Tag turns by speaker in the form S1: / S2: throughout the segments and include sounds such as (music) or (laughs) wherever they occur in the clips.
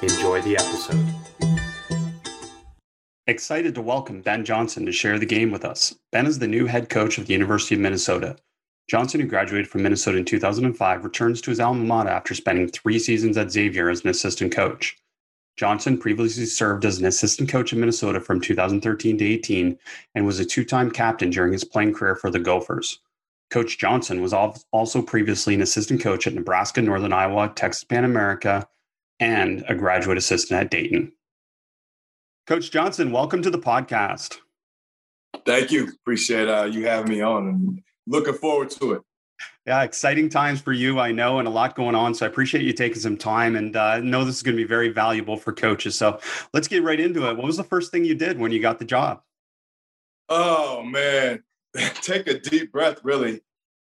S1: Enjoy the episode. Excited to welcome Ben Johnson to share the game with us. Ben is the new head coach of the University of Minnesota. Johnson, who graduated from Minnesota in 2005, returns to his alma mater after spending three seasons at Xavier as an assistant coach. Johnson previously served as an assistant coach in Minnesota from 2013 to 18 and was a two time captain during his playing career for the Gophers. Coach Johnson was also previously an assistant coach at Nebraska, Northern Iowa, Texas Pan America, and a graduate assistant at Dayton. Coach Johnson, welcome to the podcast.
S2: Thank you. Appreciate uh, you having me on and looking forward to it.
S1: Yeah, exciting times for you, I know, and a lot going on. So I appreciate you taking some time and uh, know this is going to be very valuable for coaches. So let's get right into it. What was the first thing you did when you got the job?
S2: Oh, man. (laughs) Take a deep breath, really.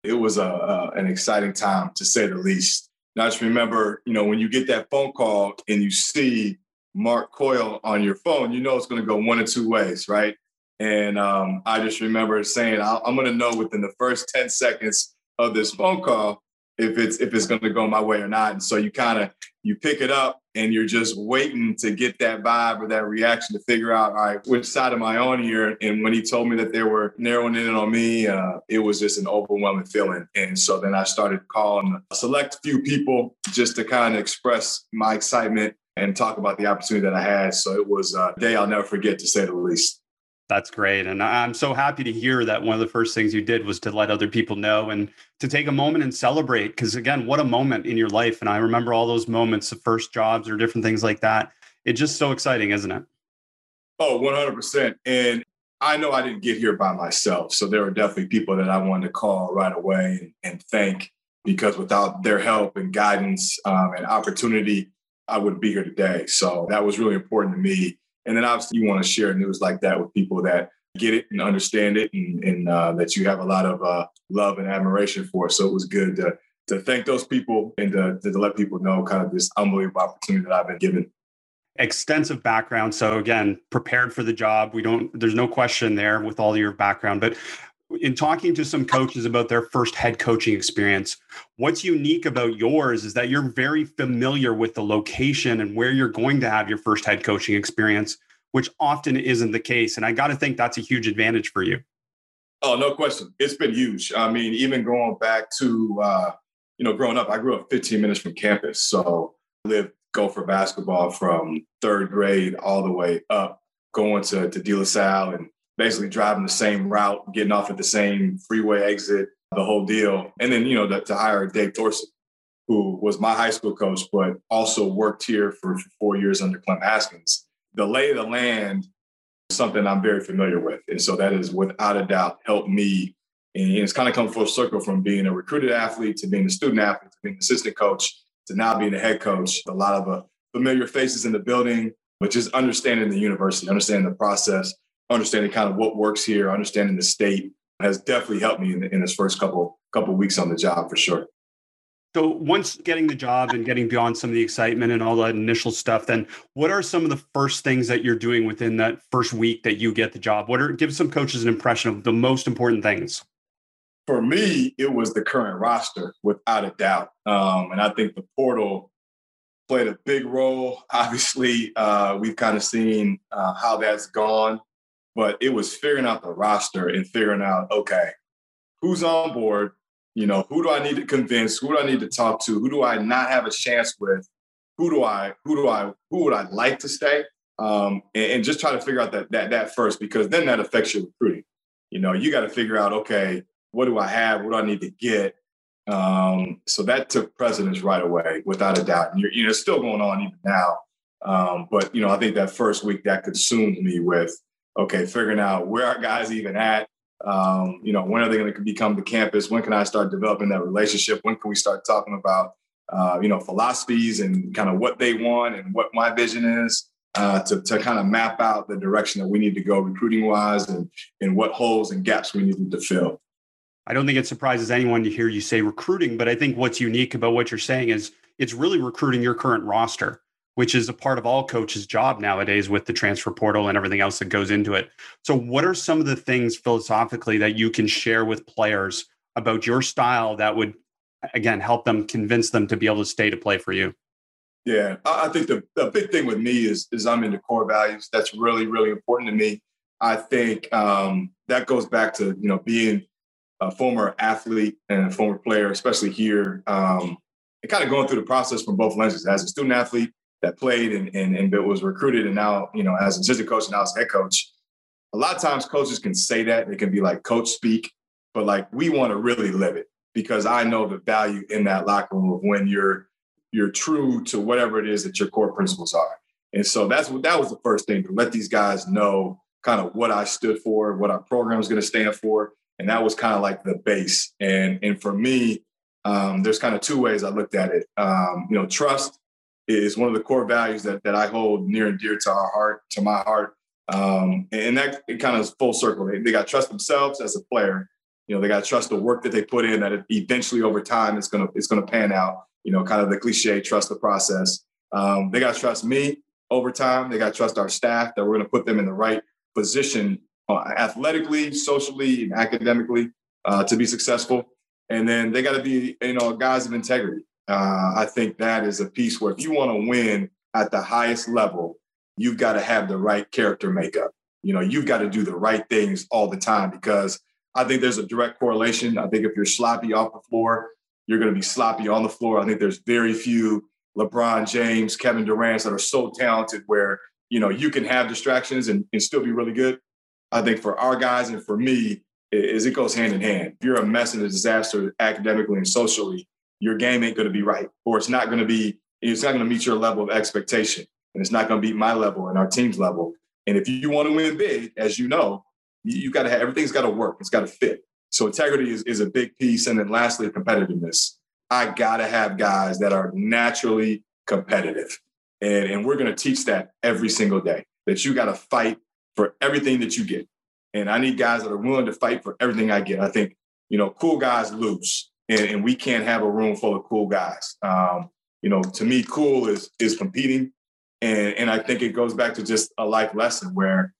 S2: It was a, uh, an exciting time, to say the least. Now, just remember, you know, when you get that phone call and you see Mark Coyle on your phone, you know it's going to go one of two ways, right? And um, I just remember saying, I'm going to know within the first 10 seconds of this phone call if it's if it's going to go my way or not. And so you kind of you pick it up and you're just waiting to get that vibe or that reaction to figure out, all right, which side am I on here? And when he told me that they were narrowing in on me, uh, it was just an overwhelming feeling. And so then I started calling a select few people just to kind of express my excitement and talk about the opportunity that I had. So it was a day I'll never forget, to say the least.
S1: That's great. And I'm so happy to hear that one of the first things you did was to let other people know and to take a moment and celebrate. Because again, what a moment in your life. And I remember all those moments of first jobs or different things like that. It's just so exciting, isn't it?
S2: Oh, 100%. And I know I didn't get here by myself. So there were definitely people that I wanted to call right away and, and thank because without their help and guidance um, and opportunity, I wouldn't be here today. So that was really important to me and then obviously you want to share news like that with people that get it and understand it and, and uh, that you have a lot of uh, love and admiration for. So it was good to, to thank those people and to, to let people know kind of this unbelievable opportunity that I've been given.
S1: Extensive background. So again prepared for the job. We don't there's no question there with all your background but in talking to some coaches about their first head coaching experience what's unique about yours is that you're very familiar with the location and where you're going to have your first head coaching experience which often isn't the case. And I got to think that's a huge advantage for you.
S2: Oh, no question. It's been huge. I mean, even going back to, uh, you know, growing up, I grew up 15 minutes from campus. So I lived Gopher basketball from third grade all the way up, going to, to De La Salle and basically driving the same route, getting off at the same freeway exit, the whole deal. And then, you know, to, to hire Dave Thorson, who was my high school coach, but also worked here for, for four years under Clem Haskins the lay of the land is something I'm very familiar with. And so that is without a doubt helped me. And it's kind of come full circle from being a recruited athlete to being a student athlete to being an assistant coach to now being a head coach. A lot of uh, familiar faces in the building, but just understanding the university, understanding the process, understanding kind of what works here, understanding the state has definitely helped me in, in this first couple couple weeks on the job for sure.
S1: So once getting the job and getting beyond some of the excitement and all that initial stuff, then what are some of the first things that you're doing within that first week that you get the job? What are give some coaches an impression of the most important things?
S2: For me, it was the current roster, without a doubt. Um, and I think the portal played a big role. (laughs) Obviously, uh, we've kind of seen uh, how that's gone, but it was figuring out the roster and figuring out, okay, who's on board, you know, who do I need to convince? Who do I need to talk to? Who do I not have a chance with? Who do I, who do I, who would I like to stay? Um, and, and just try to figure out that that that first, because then that affects your recruiting. You know, you got to figure out, okay, what do I have? What do I need to get? Um, so that took precedence right away, without a doubt. And you're, you know, it's still going on even now. Um, but you know, I think that first week that consumed me with, okay, figuring out where our guys even at, um, you know, when are they going to become the campus? When can I start developing that relationship? When can we start talking about, uh, you know, philosophies and kind of what they want and what my vision is? uh, to, to kind of map out the direction that we need to go recruiting wise and, and what holes and gaps we need to fill.
S1: I don't think it surprises anyone to hear you say recruiting, but I think what's unique about what you're saying is it's really recruiting your current roster, which is a part of all coaches' job nowadays with the transfer portal and everything else that goes into it. So, what are some of the things philosophically that you can share with players about your style that would, again, help them convince them to be able to stay to play for you?
S2: Yeah, I think the, the big thing with me is is I'm into core values. That's really really important to me. I think um, that goes back to you know being a former athlete and a former player, especially here, um, and kind of going through the process from both lenses as a student athlete that played and, and, and was recruited, and now you know as an assistant coach and now as head coach. A lot of times coaches can say that it can be like coach speak, but like we want to really live it because I know the value in that locker room of when you're you're true to whatever it is that your core principles are. And so that's what that was the first thing to let these guys know kind of what I stood for, what our program is going to stand for, and that was kind of like the base. And and for me, um, there's kind of two ways I looked at it. Um, you know, trust is one of the core values that that I hold near and dear to our heart, to my heart. Um, and that it kind of is full circle. They, they got to trust themselves as a player. You know, they got to trust the work that they put in. That eventually, over time, it's gonna it's gonna pan out you know, kind of the cliche, trust the process. Um, they got to trust me over time. They got to trust our staff that we're to put them in the right position uh, athletically, socially, and academically uh, to be successful. And then they got to be, you know, guys of integrity. Uh, I think that is a piece where if you want to win at the highest level, you've got to have the right character makeup. You know, you've got to do the right things all the time because I think there's a direct correlation. I think if you're sloppy off the floor, you're going to be sloppy on the floor. I think there's very few LeBron James, Kevin Durant that are so talented where you know you can have distractions and, and still be really good. I think for our guys and for me, is it goes hand in hand. If you're a mess and a disaster academically and socially, your game ain't going to be right, or it's not going to be. It's not going to meet your level of expectation, and it's not going to be my level and our team's level. And if you want to win big, as you know, you, you got to have everything's got to work. It's got to fit. So integrity is, is a big piece. And then lastly, competitiveness. I gotta have guys that are naturally competitive. And, and we're gonna teach that every single day. That you gotta fight for everything that you get. And I need guys that are willing to fight for everything I get. I think, you know, cool guys lose. And, and we can't have a room full of cool guys. Um, you know, to me, cool is is competing. And, and I think it goes back to just a life lesson where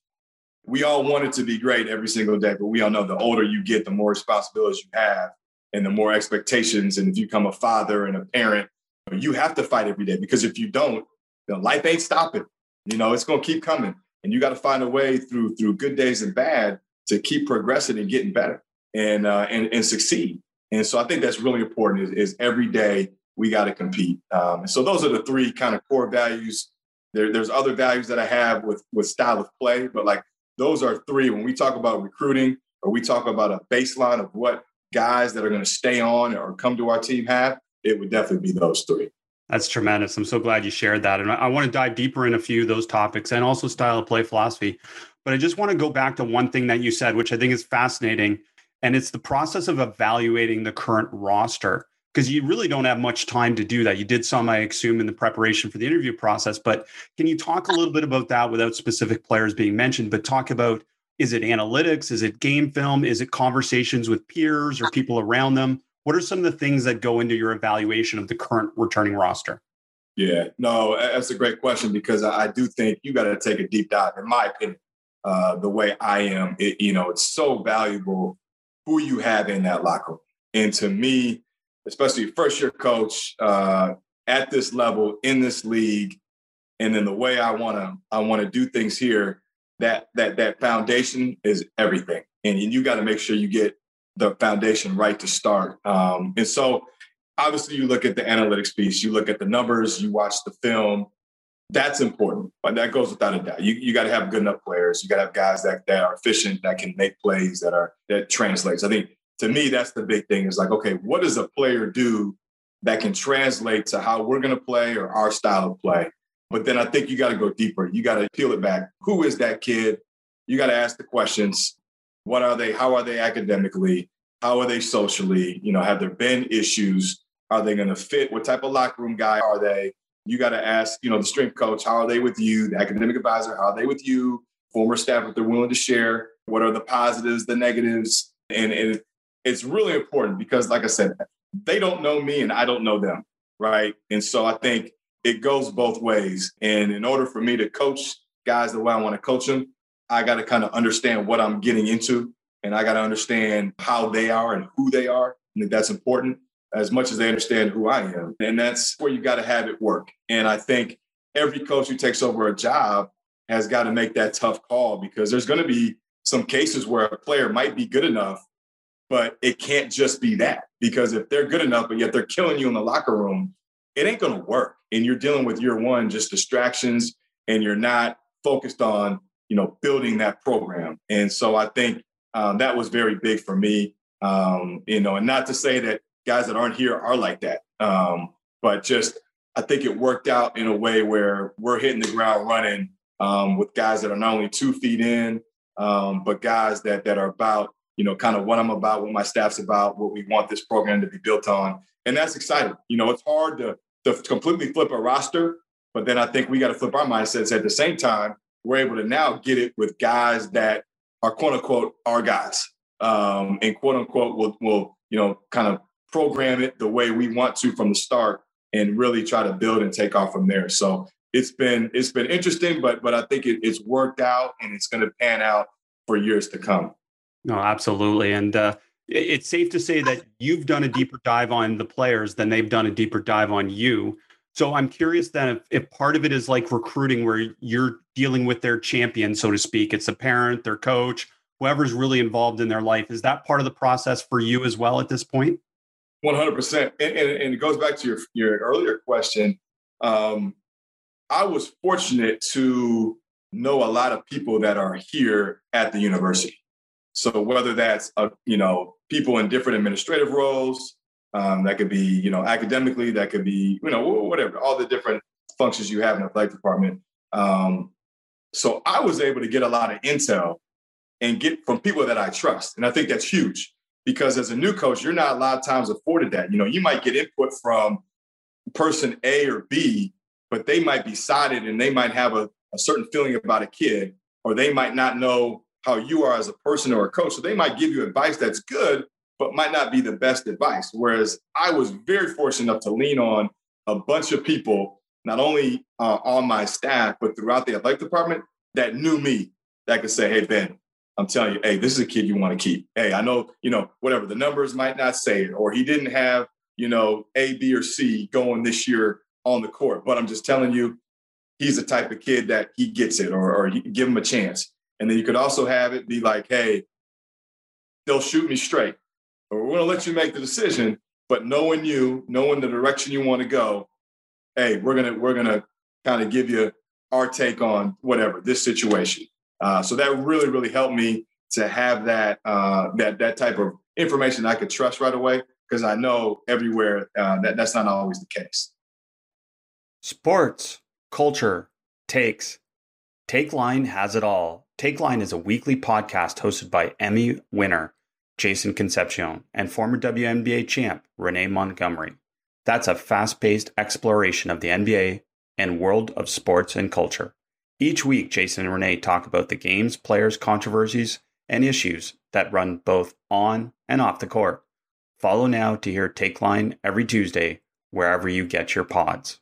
S2: we all want it to be great every single day, but we all know the older you get, the more responsibilities you have and the more expectations. And if you become a father and a parent, you have to fight every day because if you don't, you life ain't stopping. You know, it's to keep coming. And you got to find a way through through good days and bad to keep progressing and getting better and uh, and, and succeed. And so I think that's really important is, is every day we got to compete. Um, so those are the three kind of core values. There, there's other values that I have with with style of play, but like those are three. When we talk about recruiting or we talk about a baseline of what guys that are going to stay on or come to our team have, it would definitely be those three.
S1: That's tremendous. I'm so glad you shared that. And I want to dive deeper in a few of those topics and also style of play philosophy. But I just want to go back to one thing that you said, which I think is fascinating. And it's the process of evaluating the current roster because you really don't have much time to do that. You did some, I assume, in the preparation for the interview process. But can you talk a little bit about that without specific players being mentioned, but talk about is it analytics? Is it game film? Is it conversations with peers or people around them? What are some of the things that go into your evaluation of the current returning roster?
S2: Yeah, no, that's a great question because I do think you got to take a deep dive. In my opinion, uh, the way I am, it, you know, it's so valuable who you have in that locker room. And to me, especially first year coach uh, at this level in this league, and then the way I want to I want to do things here. That that that foundation is everything, and you got to make sure you get the foundation right to start. Um, and so, obviously, you look at the analytics piece, you look at the numbers, you watch the film. That's important, but that goes without a doubt. You you got to have good enough players. You got to have guys that that are efficient, that can make plays, that are that translates. I think to me, that's the big thing is like, okay, what does a player do that can translate to how we're going to play or our style of play? But then I think you got to go deeper. You got to peel it back. Who is that kid? You got to ask the questions. What are they? How are they academically? How are they socially? You know, have there been issues? Are they going to fit? What type of locker room guy are they? You got to ask, you know, the strength coach, how are they with you? The academic advisor, how are they with you? Former staff, if they're willing to share, what are the positives, the negatives? And, and it's really important because, like I said, they don't know me and I don't know them, right? And so I think it goes both ways. And in order for me to coach guys the way I want to coach them, I got to kind of understand what I'm getting into and I got to understand how they are and who they are. I think that's important as much as they understand who I am. And that's where you got to have it work. And I think every coach who takes over a job has got to make that tough call because there's going to be some cases where a player might be good enough, but it can't just be that. Because if they're good enough, but yet they're killing you in the locker room, it ain't going to work. And you're dealing with year one, just distractions, and you're not focused on, you know, building that program. And so I think um, that was very big for me. Um, you know, and not to say that guys that aren't here are like that. Um, but just I think it worked out in a way where we're hitting the ground running um, with guys that are not only two feet in, um, but guys that that are about you know kind of what I'm about, what my staff's about, what we want this program to be built on, and that's exciting. You know, it's hard to to completely flip a roster, but then I think we got to flip our mindsets at the same time. We're able to now get it with guys that are quote unquote our guys, um, and quote unquote will will you know kind of program it the way we want to from the start and really try to build and take off from there. So it's been it's been interesting, but but I think it, it's worked out and it's going to pan out for years to come.
S3: No, absolutely, and uh, it's safe to say that you've done a deeper dive on the players than they've done a deeper dive on you. So I'm curious then if, if part of it is like recruiting, where you're dealing with their champion, so to speak. It's a parent, their coach, whoever's really involved in their life. Is that part of the process for you as well at this point?
S2: One hundred percent, and it goes back to your your earlier question. Um, I was fortunate to know a lot of people that are here at the university. So whether that's uh, you know people in different administrative roles, um, that could be you know academically, that could be you know whatever, all the different functions you have in the athletic department. Um, so I was able to get a lot of intel and get from people that I trust, and I think that's huge because as a new coach, you're not a lot of times afforded that. You know, you might get input from person A or B, but they might be sided and they might have a, a certain feeling about a kid, or they might not know how you are as a person or a coach. So they might give you advice that's good, but might not be the best advice. Whereas I was very fortunate enough to lean on a bunch of people, not only uh, on my staff, but throughout the athletic department that knew me that could say, hey, Ben, I'm telling you, hey, this is a kid you want to keep. Hey, I know, you know, whatever the numbers might not say it, or he didn't have, you know, A, B, or C going this year on the court. But I'm just telling you, he's the type of kid that he gets it, or, or give him a chance. And then you could also have it be like, hey, they'll shoot me straight, or we're going to let you make the decision. But knowing you, knowing the direction you want to go, hey, we're gonna we're gonna kind of give you our take on whatever this situation. Uh, so that really, really helped me to have that uh, that that type of information I could trust right away because I know everywhere uh, that that's not always the case.
S3: Sports, culture, takes. Takeline has it all. Takeline is a weekly podcast hosted by Emmy winner Jason Concepcion and former WNBA champ Renee Montgomery. That's a fast paced exploration of the NBA and world of sports and culture. Each week, Jason and Renee talk about the games, players, controversies, and issues that run both on and off the court. Follow now to hear Takeline every Tuesday, wherever you get your pods.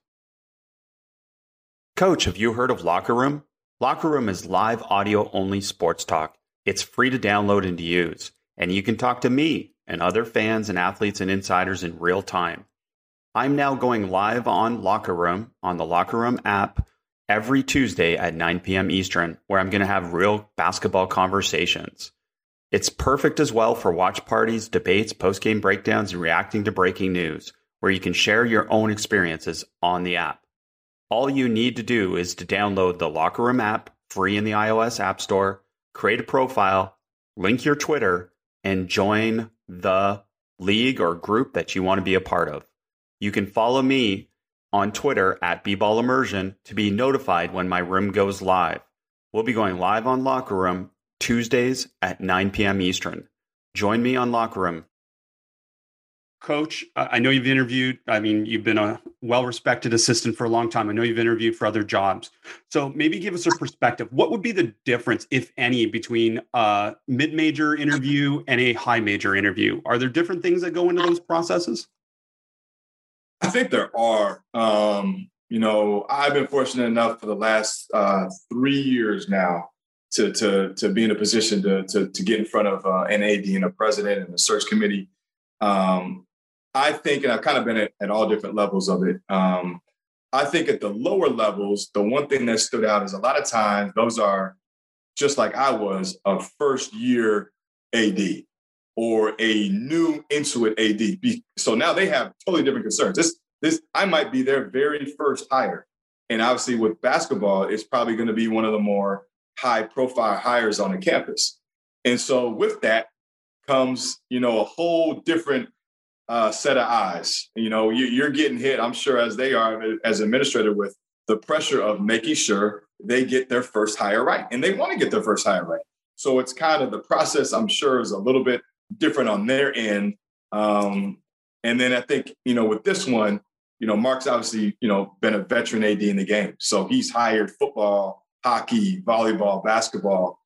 S3: Coach, have you heard of Locker Room? Locker Room is live audio only sports talk. It's free to download and to use, and you can talk to me and other fans and athletes and insiders in real time. I'm now going live on Locker Room on the Locker Room app every Tuesday at 9 p.m. Eastern, where I'm going to have real basketball conversations. It's perfect as well for watch parties, debates, post game breakdowns, and reacting to breaking news, where you can share your own experiences on the app. All you need to do is to download the Locker Room app free in the iOS App Store, create a profile, link your Twitter, and join the league or group that you want to be a part of. You can follow me on Twitter at bball immersion to be notified when my room goes live. We'll be going live on Locker Room Tuesdays at 9 p.m. Eastern. Join me on Locker Room.
S1: coach, I know you've interviewed, I mean, you've been a well respected assistant for a long time. I know you've interviewed for other jobs. So maybe give us a perspective. What would be the difference, if any, between a mid major interview and a high major interview? Are there different things that go into those processes?
S2: I think there are. Um, you know, I've been fortunate enough for the last uh, three years now to to to be in a position to to, to get in front of uh, an AD and a president and a search committee. Um, I think, and I've kind of been at, at all different levels of it. Um, I think at the lower levels, the one thing that stood out is a lot of times those are just like I was a first year AD or a new Intuit AD. So now they have totally different concerns. This, this, I might be their very first hire. And obviously with basketball, it's probably going to be one of the more high profile hires on the campus. And so with that comes, you know, a whole different uh, set of eyes. You know, you, are getting hit, I'm sure, as they are as administrator with the pressure of making sure they get their first hire right, and they want to get their first hire right. So it's kind of the process. I'm sure is a little bit different on their end. Um, and then I think you know with this one, you know, Mark's obviously you know been a veteran AD in the game, so he's hired football, hockey, volleyball, basketball.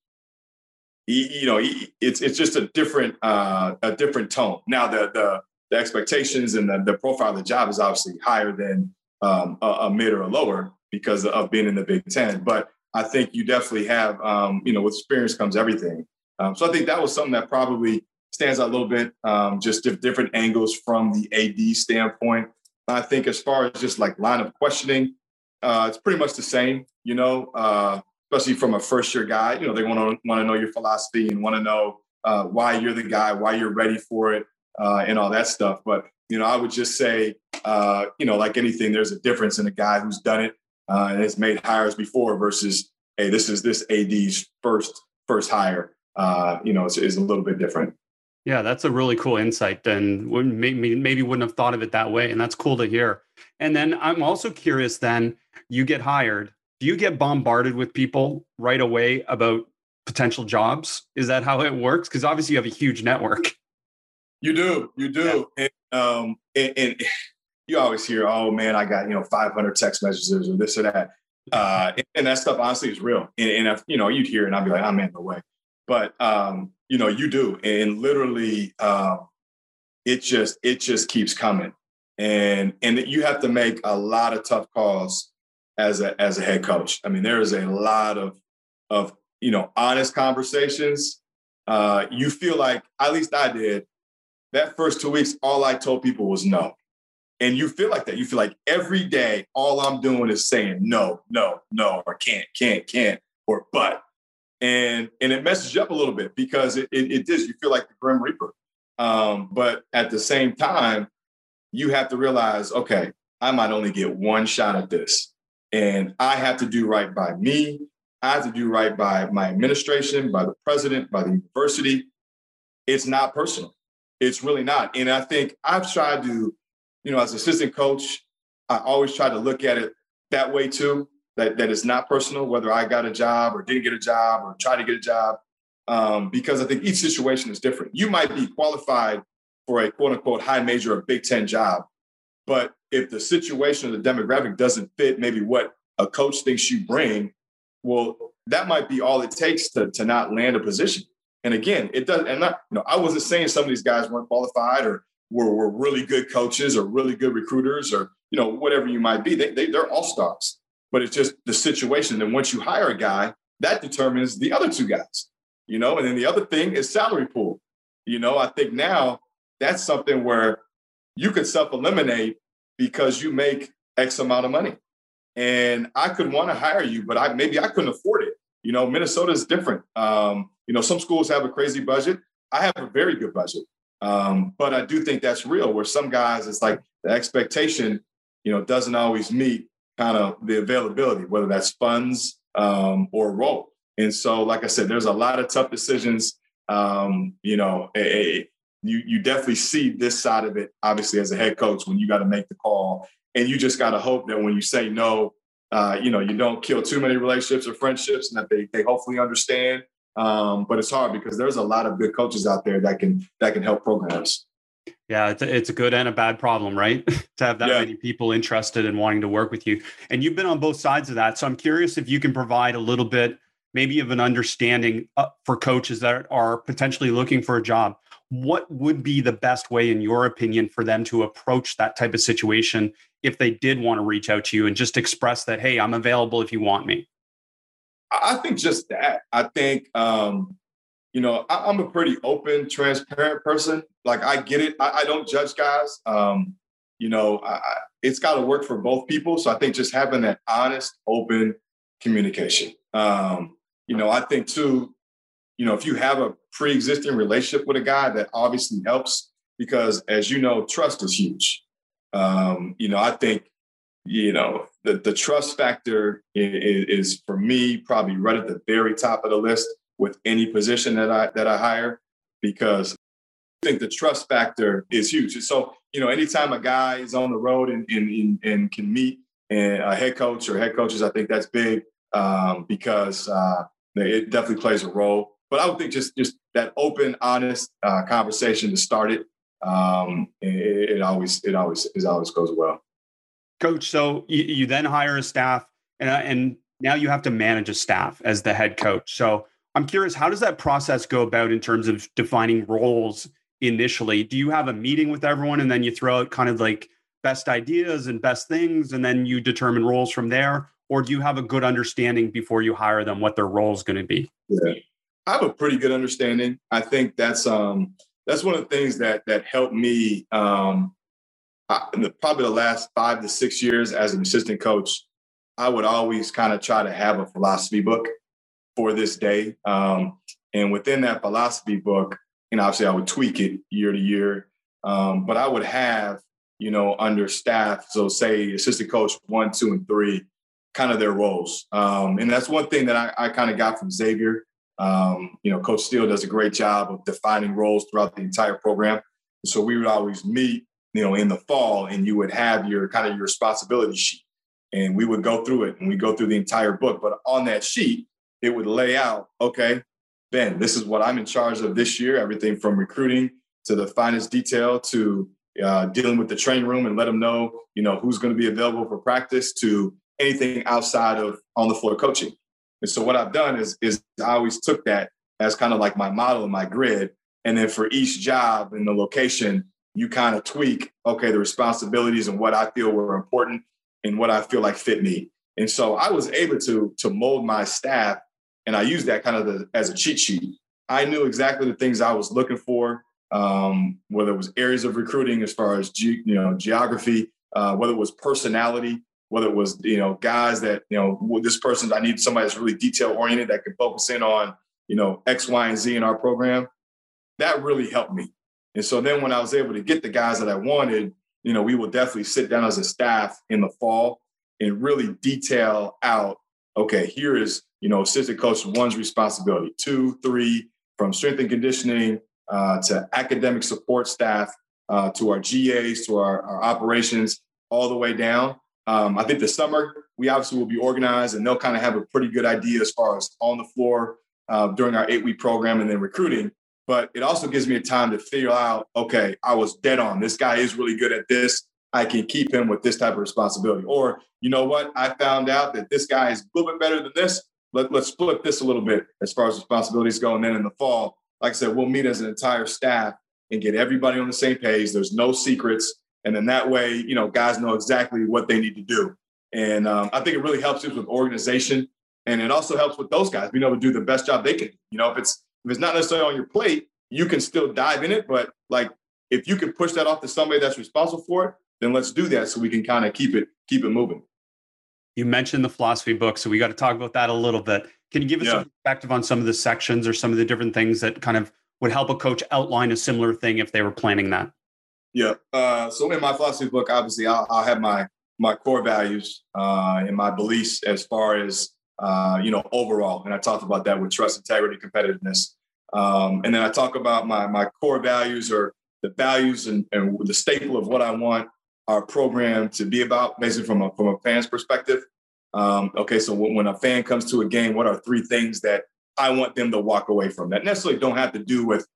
S2: He, you know, he, it's it's just a different uh, a different tone. Now the the the expectations and the, the profile of the job is obviously higher than um, a, a, mid or a lower because of being in the Big Ten. But I think you definitely have, um, you know, with experience comes everything. Um, so I think that was something that probably stands out a little bit, um, just different angles from the AD standpoint. I think as far as just like line of questioning, uh, it's pretty much the same, you know, uh, especially from a first year guy. You know, they want to want to know your philosophy and want to know uh, why you're the guy, why you're ready for it uh, and all that stuff. But you know, I would just say, uh, you know, like anything, there's a difference in a guy who's done it uh, and has made hires before versus, hey, this is this AD's first first hire. You know, is a little bit different.
S1: Yeah, that's a really cool insight. And maybe maybe wouldn't have thought of it that way, and that's cool to hear. And then I'm also curious. Then you get hired. Do you get bombarded with people right away about potential jobs? Is that how it works? Because obviously you have a huge network.
S2: You do, you do, yeah. and, um, and, and, you always hear, "Oh man, I got you know 500 text messages or this or that," uh, and, and, that stuff honestly is real. And, and if, you know, you'd hear it, and I'd be like, "I'm oh, in the way," but um, you know, you do, and literally, um, it just it just keeps coming, and and you have to make a lot of tough calls as a as a head coach. I mean, there is a lot of of you know honest conversations. Uh, you feel like, at least I did, that first two weeks, all I told people was no. And you feel like that. You feel like every day, all I'm doing is saying no, no, no, or can't, can't, can't, or but. And and it messes you up a little bit because it, it, it does. You feel like the Grim Reaper. Um, but at the same time, you have to realize, okay, I might only get one shot at this. And I have to do right by me. I have to do right by my administration, by the president, by the university. It's not personal. It's really not. And I think I've tried to, you know, as assistant coach, I always try to look at it that way too. That that it's not personal, whether I got a job or didn't get a job or try to get a job, um, because I think each situation is different. You might be qualified for a quote unquote high major or Big Ten job, but if the situation or the demographic doesn't fit maybe what a coach thinks you bring, well, that might be all it takes to, to not land a position. And again, it does. And not, you know, I wasn't saying some of these guys weren't qualified or were, were really good coaches or really good recruiters or you know whatever you might be. They, they they're all stars. But it's just the situation. And once you hire a guy, that determines the other two guys. You know, and then the other thing is salary pool. You know, I think now that's something where you could self eliminate because you make X amount of money. And I could want to hire you, but I maybe I couldn't afford it. You know, Minnesota is different. Um, you know, some schools have a crazy budget. I have a very good budget. Um, but I do think that's real where some guys, it's like the expectation, you know, doesn't always meet kind of the availability, whether that's funds um, or role. And so, like I said, there's a lot of tough decisions. Um, you know, a, a, you you definitely see this side of it, obviously, as a head coach when you got to make the call, and you just got to hope that when you say no, uh, you know, you don't kill too many relationships or friendships, and that they they hopefully understand um, but it's hard because there's a lot of good coaches out there that can that can help programs.
S1: Yeah, it's a, it's a good and a bad problem, right? (laughs) to have that yeah. many people interested in wanting to work with you. And you've been on both sides of that. So I'm curious if you can provide a little bit, maybe of an understanding uh, for coaches that are potentially looking for a job. What would be the best way, in your opinion, for them to approach that type of situation if they did want to reach out to you and just express that, hey, I'm available if you want me?
S2: I think just that. I think um, you know, I, am a pretty open, transparent person. Like I get it. I, I don't judge guys. Um, you know, I, it's got to work for both people. So I think just having that honest, open communication. Um, you know, I think too, you know, if you have a pre-existing relationship with a guy, that obviously helps because, as you know, trust is huge. Um, you know, I think, you know, the the trust factor is, is for me probably right at the very top of the list with any position that I that I hire because I think the trust factor is huge. So, you know, anytime a guy is on the road and and, and can meet a head coach or head coaches, I think that's big um, because uh, it definitely plays a role. But I would think just just that open, honest uh, conversation to start it, um, it, it always it always it always goes well.
S1: Coach, so you, you then hire a staff, and uh, and now you have to manage a staff as the head coach. So I'm curious, how does that process go about in terms of defining roles initially? Do you have a meeting with everyone and then you throw out kind of like best ideas and best things and then you determine roles from there? Or do you have a good understanding before you hire them what their role is going to be?
S2: Yeah. I have a pretty good understanding. I think that's um that's one of the things that that helped me um the, probably the last five to six years as an assistant coach. I would always kind of try to have a philosophy book for this day. Um, and within that philosophy book, you know, obviously I would tweak it year to year, um, but I would have, you know, under staff, so say assistant coach one, two, and three, kind of their roles. Um, and that's one thing that I, I kind of got from Xavier. Um, you know, Coach Steele does a great job of defining roles throughout the entire program. So we would always meet, you know, in the fall, and you would have your kind of your responsibility sheet, and we would go through it, and we go through the entire book. But on that sheet, it would lay out, okay, Ben, this is what I'm in charge of this year, everything from recruiting to the finest detail to uh, dealing with the training room and let them know, you know, who's going to be available for practice to anything outside of on the floor coaching. And so what I've done is, is I always took that as kind of like my model and my grid. And then for each job and the location, you kind of tweak, okay, the responsibilities and what I feel were important and what I feel like fit me. And so I was able to, to mold my staff and I used that kind of the, as a cheat sheet. I knew exactly the things I was looking for, um, whether it was areas of recruiting as far as ge- you know geography, uh, whether it was personality, whether it was you know guys that you know this person I need somebody that's really detail oriented that can focus in on you know X, Y, and Z in our program. That really helped me. And so then when I was able to get the guys that I wanted, you know, we will definitely sit down as a staff in the fall and really detail out. Okay, here is you know, assistant coach one's responsibility. Two, three, from strength and conditioning uh, to academic support staff uh, to our GAs to our, our, operations, all the way down. Um, I think the summer we obviously will be organized and they'll kind of have a pretty good idea as far as on the floor uh, during our eight week program and then recruiting. But it also gives me a time to figure out, okay, I was dead on. This guy is really good at this. I can keep him with this type of responsibility. Or, you know what? I found out that this guy is a little bit better than this let, let's split this a little bit as far as responsibilities go. And then in the fall, like I said, we'll meet as an entire staff and get everybody on the same page. There's no secrets. And then that way, you know, guys know exactly what they need to do. And um, I think it really helps us with organization. And it also helps with those guys being able to do the best job they can. You know, if it's if it's not necessarily on your plate, you can still dive in it. But like if you can push that off to somebody that's responsible for it, then let's do that so we can kind of keep it keep it moving.
S1: You mentioned the philosophy book, so we got to talk about that a little bit. Can you give us yeah. some perspective on some of the sections or some of the different things that kind of would help a coach outline a similar thing if they were planning that?
S2: Yeah. Uh, so in my philosophy book, obviously, I'll, I'll have my my core values uh, and my beliefs as far as uh, you know overall, and I talked about that with trust, integrity, competitiveness, um, and then I talk about my my core values or the values and, and the staple of what I want our program to be about, basically from a from a fan's perspective. Um, okay, so when, when a fan comes to a game, what are three things that I want them to walk away from that necessarily don't have to do with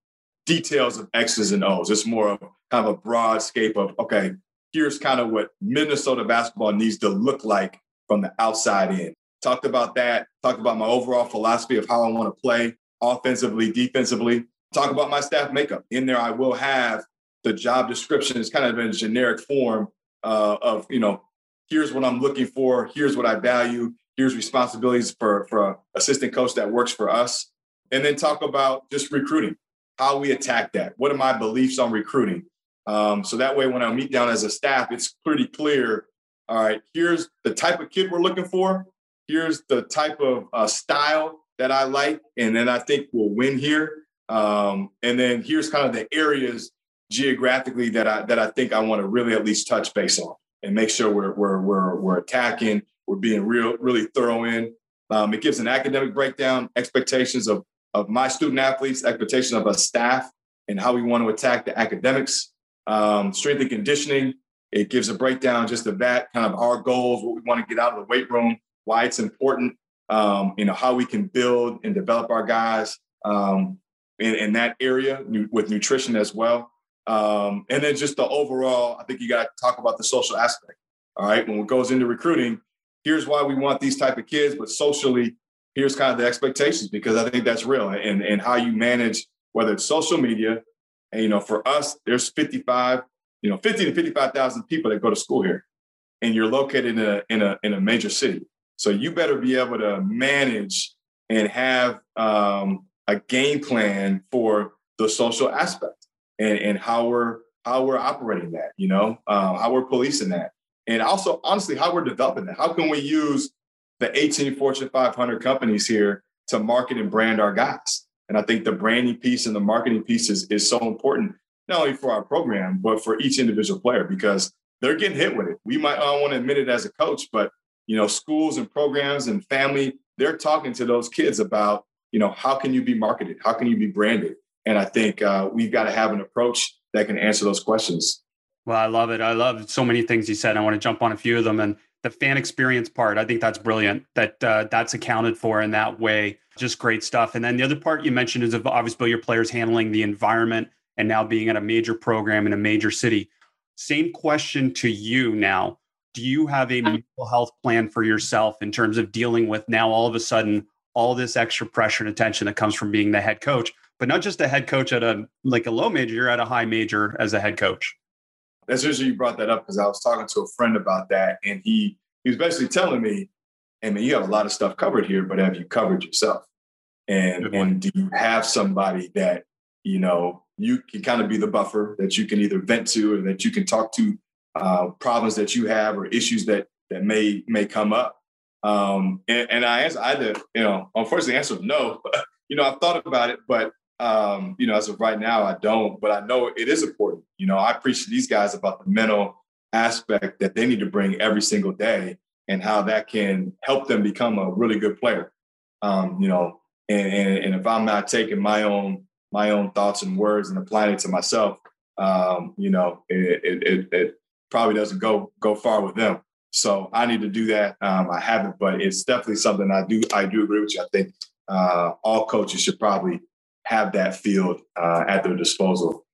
S2: details of X's and O's. It's more of kind of a broad scape of okay, here's kind of what Minnesota basketball needs to look like from the outside in. Talked about that. Talked about my overall philosophy of how I want to play offensively, defensively. Talk about my staff makeup. In there, I will have the job description is kind of in a generic form uh, of you know here's what I'm looking for, here's what I value, here's responsibilities for for assistant coach that works for us, and then talk about just recruiting, how we attack that. What are my beliefs on recruiting? Um, so that way, when I meet down as a staff, it's pretty clear. All right, here's the type of kid we're looking for. Here's the type of uh, style that I like, and then I think we'll win here. Um, and then here's kind of the areas geographically that I that I think I want to really at least touch base on and make sure we're we're we're, we're attacking, we're being real really thorough in. Um, it gives an academic breakdown, expectations of of my student athletes, expectations of a staff, and how we want to attack the academics, um, strength and conditioning. It gives a breakdown just of that, kind of our goals, what we want to get out of the weight room, why it's important, um, you know, how we can build and develop our guys um, in, in that area with nutrition as well. Um, and then just the overall, I think you got to talk about the social aspect. All right. When it goes into recruiting, here's why we want these type of kids, but socially, here's kind of the expectations because I think that's real and, and how you manage whether it's social media. And, you know, for us, there's 55, you know, 50 to 55,000 people that go to school here and you're located in a, in a, in a major city. So you better be able to manage and have um, a game plan for the social aspect and, and how we're how we're operating that, you know, uh, how we're policing that, and also honestly how we're developing that. How can we use the 18 Fortune 500 companies here to market and brand our guys? And I think the branding piece and the marketing piece is, is so important, not only for our program, but for each individual player because they're getting hit with it. We might not want to admit it as a coach, but you know, schools and programs and family, they're talking to those kids about, you know, how can you be marketed? How can you be branded? And I think uh, we've got to have an approach that can answer those questions.
S1: Well, I love it. I love so many things you said. I want to jump on a few of them. And the fan experience part, I think that's brilliant that uh, that's accounted for in that way. Just great stuff. And then the other part you mentioned is of obviously your players handling the environment and now being at a major program in a major city. Same question to you now. Do you have a mental health plan for yourself in terms of dealing with now all of a sudden all this extra pressure and attention that comes from being the head coach? But not just a head coach at a like a low major, you're at a high major as a head coach.
S2: That's interesting you brought that up because I was talking to a friend about that, and he he was basically telling me, "Hey man, you have a lot of stuff covered here, but have you covered yourself? And and do you have somebody that you know you can kind of be the buffer that you can either vent to or that you can talk to uh, problems that you have or issues that that may may come up?" Um, and, and I answered, I did, you know, unfortunately, the answer was no. (laughs) you know, I've thought about it, but um, you know, as of right now, I don't, but I know it is important. You know, I preach to these guys about the mental aspect that they need to bring every single day and how that can help them become a really good player. Um, you know, and, and, and if I'm not taking my own my own thoughts and words and applying it to myself, um, you know, it, it, it, it, probably doesn't go go far with them. So I need to do that. Um, I haven't, but it's definitely something I do. I do agree with you. I think uh, all coaches should probably have that field uh, at their disposal.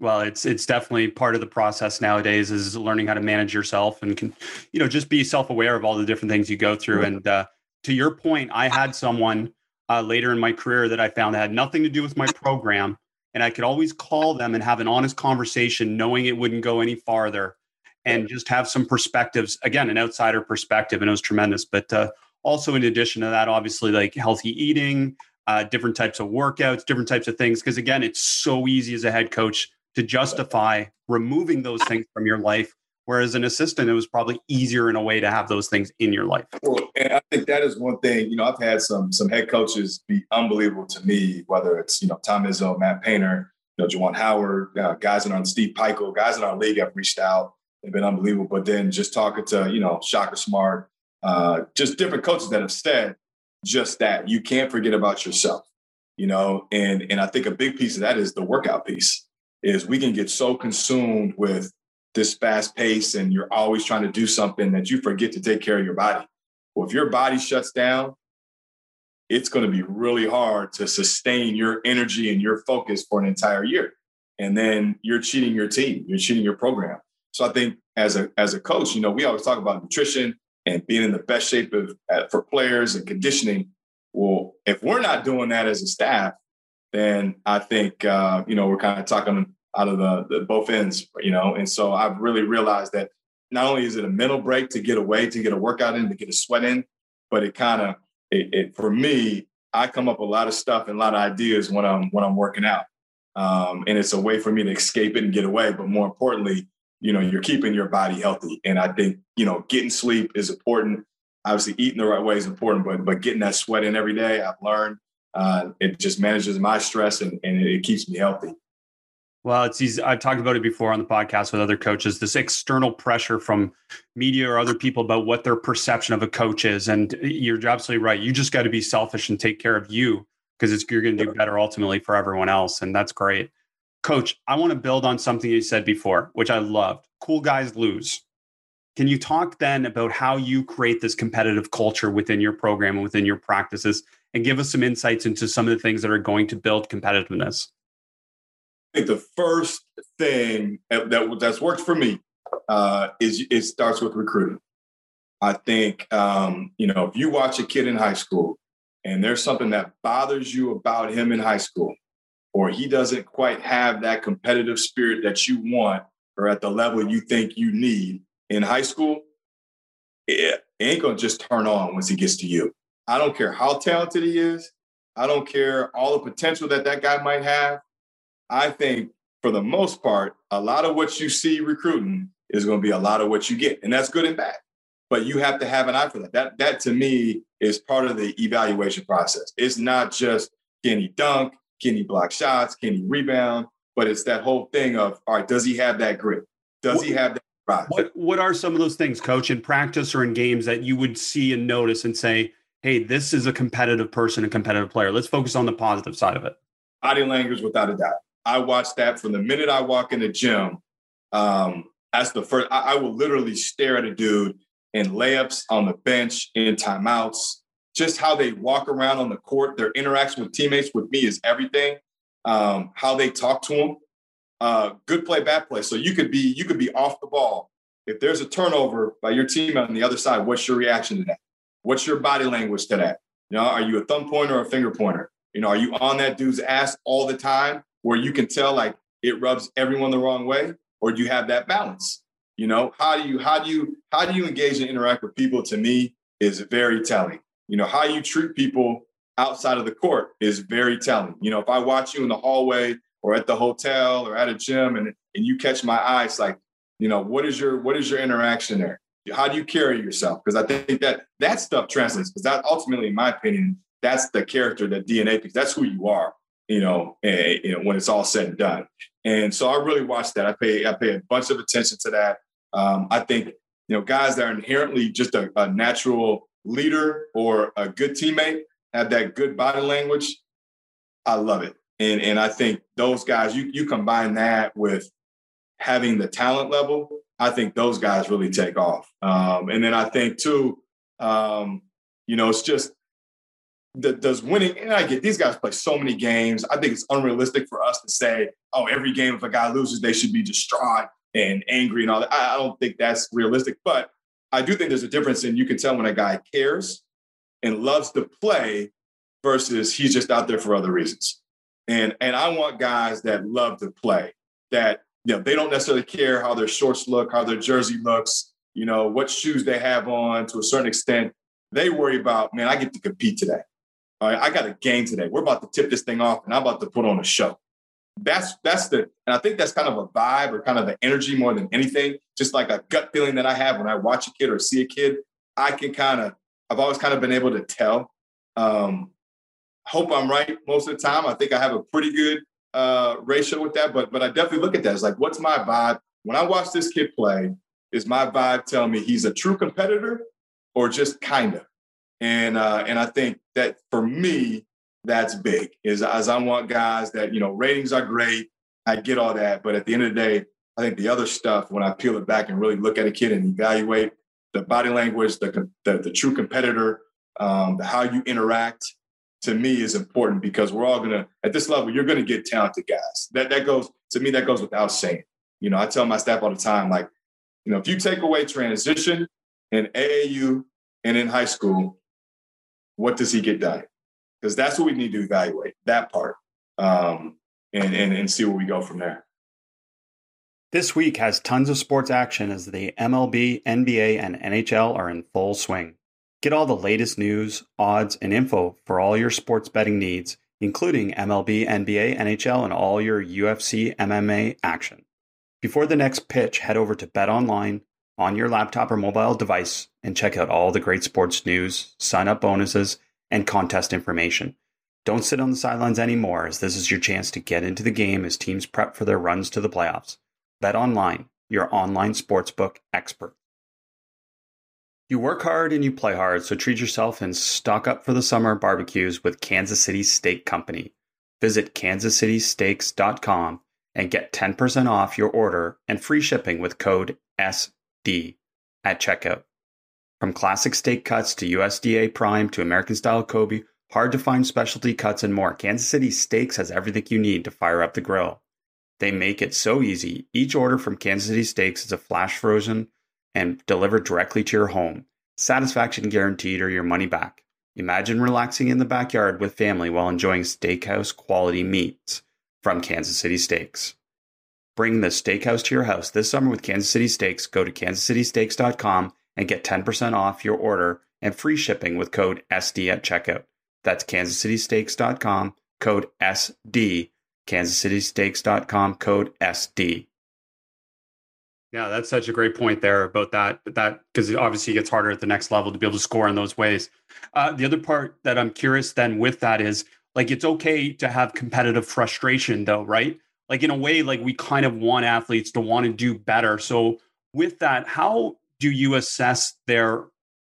S1: Well, it's it's definitely part of the process nowadays is learning how to manage yourself and can, you know, just be self aware of all the different things you go through. And uh, to your point, I had someone uh, later in my career that I found that had nothing to do with my program, and I could always call them and have an honest conversation, knowing it wouldn't go any farther, and just have some perspectives. Again, an outsider perspective, and it was tremendous. But uh, also, in addition to that, obviously, like healthy eating, uh, different types of workouts, different types of things. Because again, it's so easy as a head coach to justify removing those things from your life. Whereas an assistant, it was probably easier in a way to have those things in your life.
S2: Well, and I think that is one thing. You know, I've had some some head coaches be unbelievable to me. Whether it's you know Tom Izzo, Matt Painter, you know Juwan Howard, uh, guys in our Steve Pikiell, guys in our league have reached out. They've been unbelievable. But then just talking to you know Shaka Smart, uh, just different coaches that have said, just that. You can't forget about yourself, you know, and and I think a big piece of that is the workout piece. Is we can get so consumed with this fast pace and you're always trying to do something that you forget to take care of your body. Well, if your body shuts down, it's going to be really hard to sustain your energy and your focus for an entire year. and then you're cheating your team, you're cheating your program. So I think as a as a coach, you know, we always talk about nutrition and being in the best shape of uh, for players and conditioning. Well, if we're not doing that as a staff, then I think uh, you know we're kind of talking out of the, the both ends, you know. And so I've really realized that not only is it a mental break to get away, to get a workout in, to get a sweat in, but it kind of it, it, for me, I come up a lot of stuff and a lot of ideas when I'm when I'm working out, um, and it's a way for me to escape it and get away. But more importantly, you know, you're keeping your body healthy, and I think you know getting sleep is important. Obviously, eating the right way is important, but but getting that sweat in every day, I've learned uh, it just manages my stress and, and it keeps me healthy.
S1: Well, it's easy. I've talked about it before on the podcast with other coaches. This external pressure from media or other people about what their perception of a coach is, and you're absolutely right. You just got to be selfish and take care of you because it's you're going to do better ultimately for everyone else, and that's great. Coach, I want to build on something you said before, which I loved. Cool guys lose. Can you talk then about how you create this competitive culture within your program and within your practices, and give us some insights into some of the things that are going to build competitiveness?
S2: I think the first thing that that's worked for me uh, is it starts with recruiting. I think um, you know if you watch a kid in high school and there's something that bothers you about him in high school, or he doesn't quite have that competitive spirit that you want, or at the level you think you need in high school, it ain't gonna just turn on once he gets to you. I don't care how talented he is. I don't care all the potential that that guy might have. I think for the most part, a lot of what you see recruiting is going to be a lot of what you get, and that's good and bad. But you have to have an eye for that. That that to me is part of the evaluation process. It's not just can he dunk, can he block shots, can he rebound, but it's that whole thing of all right, does he have that grit? Does what, he have that drive?
S1: What what are some of those things, coach, in practice or in games that you would see and notice and say, hey, this is a competitive person, a competitive player. Let's focus on the positive side of it.
S2: Body language, without a doubt. I watch that from the minute I walk in the gym. Um, that's the first. I, I will literally stare at a dude in layups on the bench, in timeouts, just how they walk around on the court. Their interaction with teammates with me is everything. Um, how they talk to them. Uh, good play, bad play. So you could be you could be off the ball. If there's a turnover by your team on the other side, what's your reaction to that? What's your body language to that? You know, are you a thumb pointer or a finger pointer? You know, are you on that dude's ass all the time? where you can tell like it rubs everyone the wrong way, or do you have that balance? You know, how do you how do you how do you engage and interact with people? To me, is very telling. You know, how you treat people outside of the court is very telling. You know, if I watch you in the hallway or at the hotel or at a gym and and you catch my eye, it's like, you know, what is your what is your interaction there? How do you carry yourself? Because I think that that stuff translates. Because that ultimately, in my opinion, that's the character, that DNA piece. That's who you are you know, and, you know, when it's all said and done. And so I really watch that. I pay I pay a bunch of attention to that. Um, I think you know guys that are inherently just a, a natural leader or a good teammate have that good body language. I love it, and and I think those guys you you combine that with having the talent level. I think those guys really take off. Um, and then I think too, um, you know, it's just the, does winning, and I get these guys play so many games. I think it's unrealistic for us to say, oh, every game if a guy loses, they should be distraught and angry and all that. I, I don't think that's realistic. But I do think there's a difference in you can tell when a guy cares and loves to play versus he's just out there for other reasons. And and I want guys that love to play, that you know, they don't necessarily care how their shorts look, how their jersey looks, you know, what shoes they have on to a certain extent. They worry about, man, I get to compete today. All right, I got a game today. We're about to tip this thing off, and I'm about to put on a show. That's that's the, and I think that's kind of a vibe or kind of the energy more than anything. Just like a gut feeling that I have when I watch a kid or see a kid, I can kind of, I've always kind of been able to tell. Um, hope I'm right most of the time. I think I have a pretty good uh, ratio with that, but but I definitely look at that. It's like, what's my vibe when I watch this kid play? Is my vibe telling me he's a true competitor or just kind of? And uh, and I think that for me, that's big. Is as I want guys that you know ratings are great. I get all that, but at the end of the day, I think the other stuff when I peel it back and really look at a kid and evaluate the body language, the the, the true competitor, um, how you interact, to me is important because we're all gonna at this level you're gonna get talented guys. That that goes to me, that goes without saying. You know, I tell my staff all the time, like, you know, if you take away transition in AAU and in high school, what does he get done? Because that's what we need to evaluate that part um, and, and, and see where we go from there.
S3: This week has tons of sports action as the MLB, NBA, and NHL are in full swing. Get all the latest news, odds, and info for all your sports betting needs, including MLB, NBA, NHL, and all your UFC MMA action. Before the next pitch, head over to Bet Online on your laptop or mobile device and check out all the great sports news, sign up bonuses, and contest information. Don't sit on the sidelines anymore, as this is your chance to get into the game as teams prep for their runs to the playoffs. Bet Online, your online sportsbook expert. You work hard and you play hard, so treat yourself and stock up for the summer barbecues with Kansas City Steak Company. Visit kansascitysteaks.com and get 10% off your order and free shipping with code SD at checkout. From classic steak cuts to USDA prime to American style Kobe, hard to find specialty cuts and more, Kansas City Steaks has everything you need to fire up the grill. They make it so easy. Each order from Kansas City Steaks is a flash frozen and delivered directly to your home. Satisfaction guaranteed or your money back. Imagine relaxing in the backyard with family while enjoying steakhouse quality meats from Kansas City Steaks. Bring the steakhouse to your house this summer with Kansas City Steaks. Go to kansascitysteaks.com and get 10% off your order and free shipping with code SD at checkout. That's kansascitysteaks.com, code SD, kansascitysteaks.com, code SD. Yeah, that's such a great point there about that. That because obviously it gets harder at the next level to be able to score in those ways. Uh, the other part that I'm curious then with that is like it's okay to have competitive frustration though, right? Like in a way, like we kind of want athletes to want to do better. So with that, how do you assess their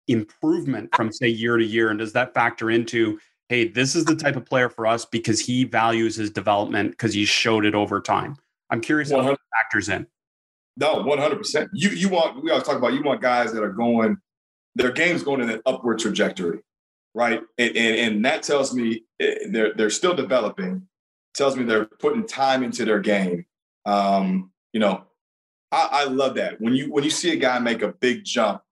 S3: improvement from say year to year, and does that factor into hey, this is the type of player for us because he values his development because he showed it over time? I'm curious how that factors in.
S2: No, one hundred percent. You you want we always talk about you want guys that are going their game's going in an upward trajectory, right? And and, and that tells me eh, they're they're still developing. Tells me they're putting time into their game. Um, you know, I, I love that when you when you see a guy make a big jump.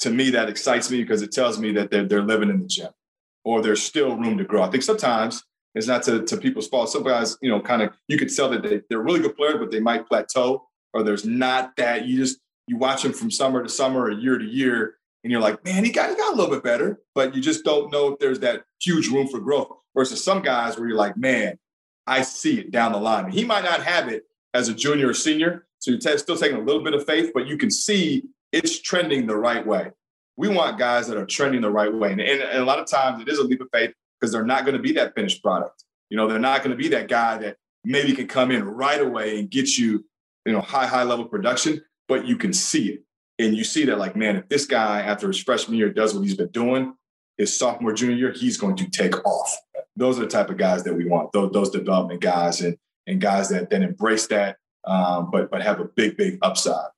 S2: To me, that excites me because it tells me that they're they're living in the gym, or there's still room to grow. I think sometimes it's not to, to people's fault. Some guys, you know, kind of you could tell that they, they're really good players, but they might plateau or there's not that you just you watch them from summer to summer or year to year, and you're like, man, he got he got a little bit better, but you just don't know if there's that huge room for growth. Versus some guys where you're like, man, I see it down the line. He might not have it as a junior or senior, so you're t- still taking a little bit of faith, but you can see it's trending the right way. We want guys that are trending the right way, and, and, and a lot of times it is a leap of faith because they're not going to be that finished product. You know, they're not going to be that guy that maybe can come in right away and get you you know, high, high level production, but you can see it. And you see that, like, man, if this guy after his freshman year does what he's been doing, his sophomore, junior year, he's going to take off. Those are the type of guys that we want, those, those development guys and, and guys that then embrace that, um, but, but have a big, big upside.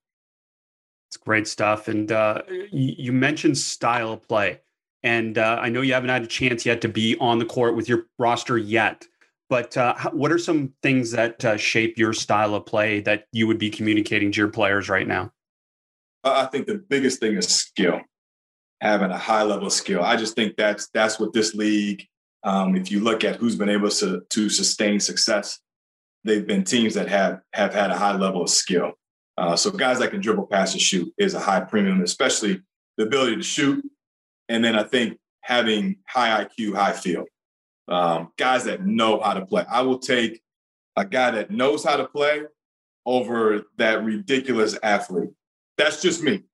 S3: It's great stuff. And uh, you mentioned style of play. And uh, I know you haven't had a chance yet to be on the court with your roster yet. But uh, what are some things that uh, shape your style of play that you would be communicating to your players right now?
S2: I think the biggest thing is skill, having a high level of skill. I just think that's that's what this league. Um, if you look at who's been able to to sustain success, they've been teams that have have had a high level of skill. Uh, so guys that can dribble, pass, and shoot is a high premium, especially the ability to shoot. And then I think having high IQ, high feel um, guys that know how to play. I will take a guy that knows how to play over that ridiculous athlete. That's just me.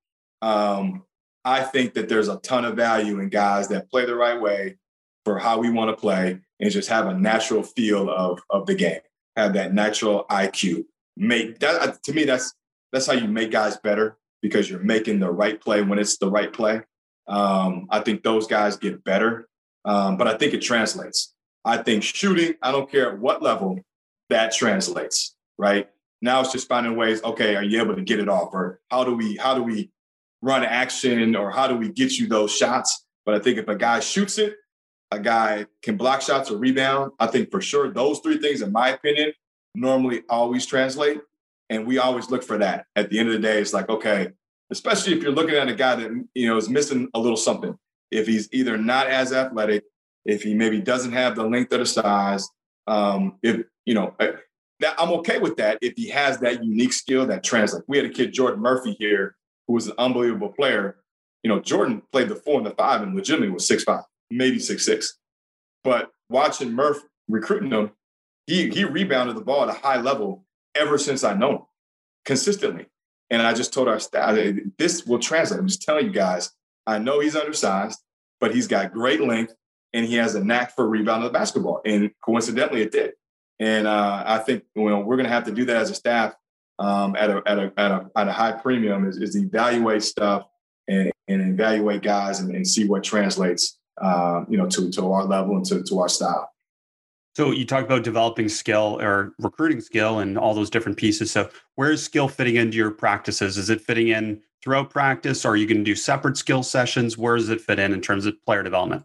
S2: Um, I think that there's a ton of value in guys that play the right way for how we want to play and just have a natural feel of, of the game, have that natural IQ. Make that uh, to me, that's that's how you make guys better because you're making the right play when it's the right play. Um, I think those guys get better um, but I think it translates. I think shooting, I don't care at what level, that translates, right? Now it's just finding ways, okay, are you able to get it off? Or how do we, how do we run action or how do we get you those shots? But I think if a guy shoots it, a guy can block shots or rebound, I think for sure those three things, in my opinion, normally always translate. And we always look for that. At the end of the day, it's like, okay, especially if you're looking at a guy that you know is missing a little something. If he's either not as athletic, if he maybe doesn't have the length or the size, um, if you know, uh, that I'm okay with that if he has that unique skill that translates. We had a kid, Jordan Murphy, here, who was an unbelievable player. You know, Jordan played the four and the five and legitimately was six five, maybe six six. But watching Murph recruiting him, he he rebounded the ball at a high level ever since I know him consistently. And I just told our staff, this will translate. I'm just telling you guys, I know he's undersized, but he's got great length and he has a knack for rebounding the basketball. And coincidentally, it did. And uh, I think you know, we're going to have to do that as a staff um, at, a, at, a, at, a, at a high premium is, is evaluate stuff and, and evaluate guys and, and see what translates, uh, you know, to, to our level and to, to our style.
S1: So you talk about developing skill or recruiting skill and all those different pieces. So where is skill fitting into your practices? Is it fitting in throughout practice? Or are you going to do separate skill sessions? Where does it fit in in terms of player development?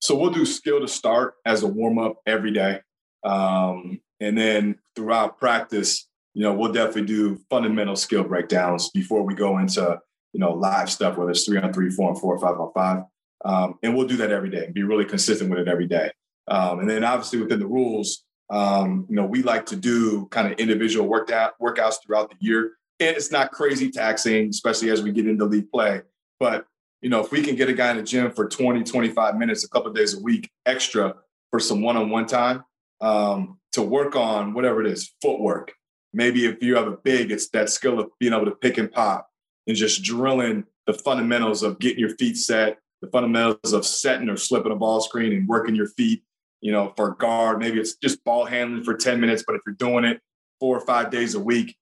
S2: So we'll do skill to start as a warm up every day. Um, and then throughout practice, you know, we'll definitely do fundamental skill breakdowns before we go into, you know, live stuff, whether it's three on three, four on four, five on five. Um, and we'll do that every day, be really consistent with it every day. Um, and then obviously within the rules, um, you know, we like to do kind of individual workout workouts throughout the year. And it's not crazy taxing, especially as we get into league play. But, you know, if we can get a guy in the gym for 20, 25 minutes, a couple days a week extra for some one-on-one time um, to work on whatever it is, footwork. Maybe if you have a big, it's that skill of being able to pick and pop and just drilling the fundamentals of getting your feet set, the fundamentals of setting or slipping a ball screen and working your feet you know, for guard. Maybe it's just ball handling for 10 minutes, but if you're doing it four or five days a week,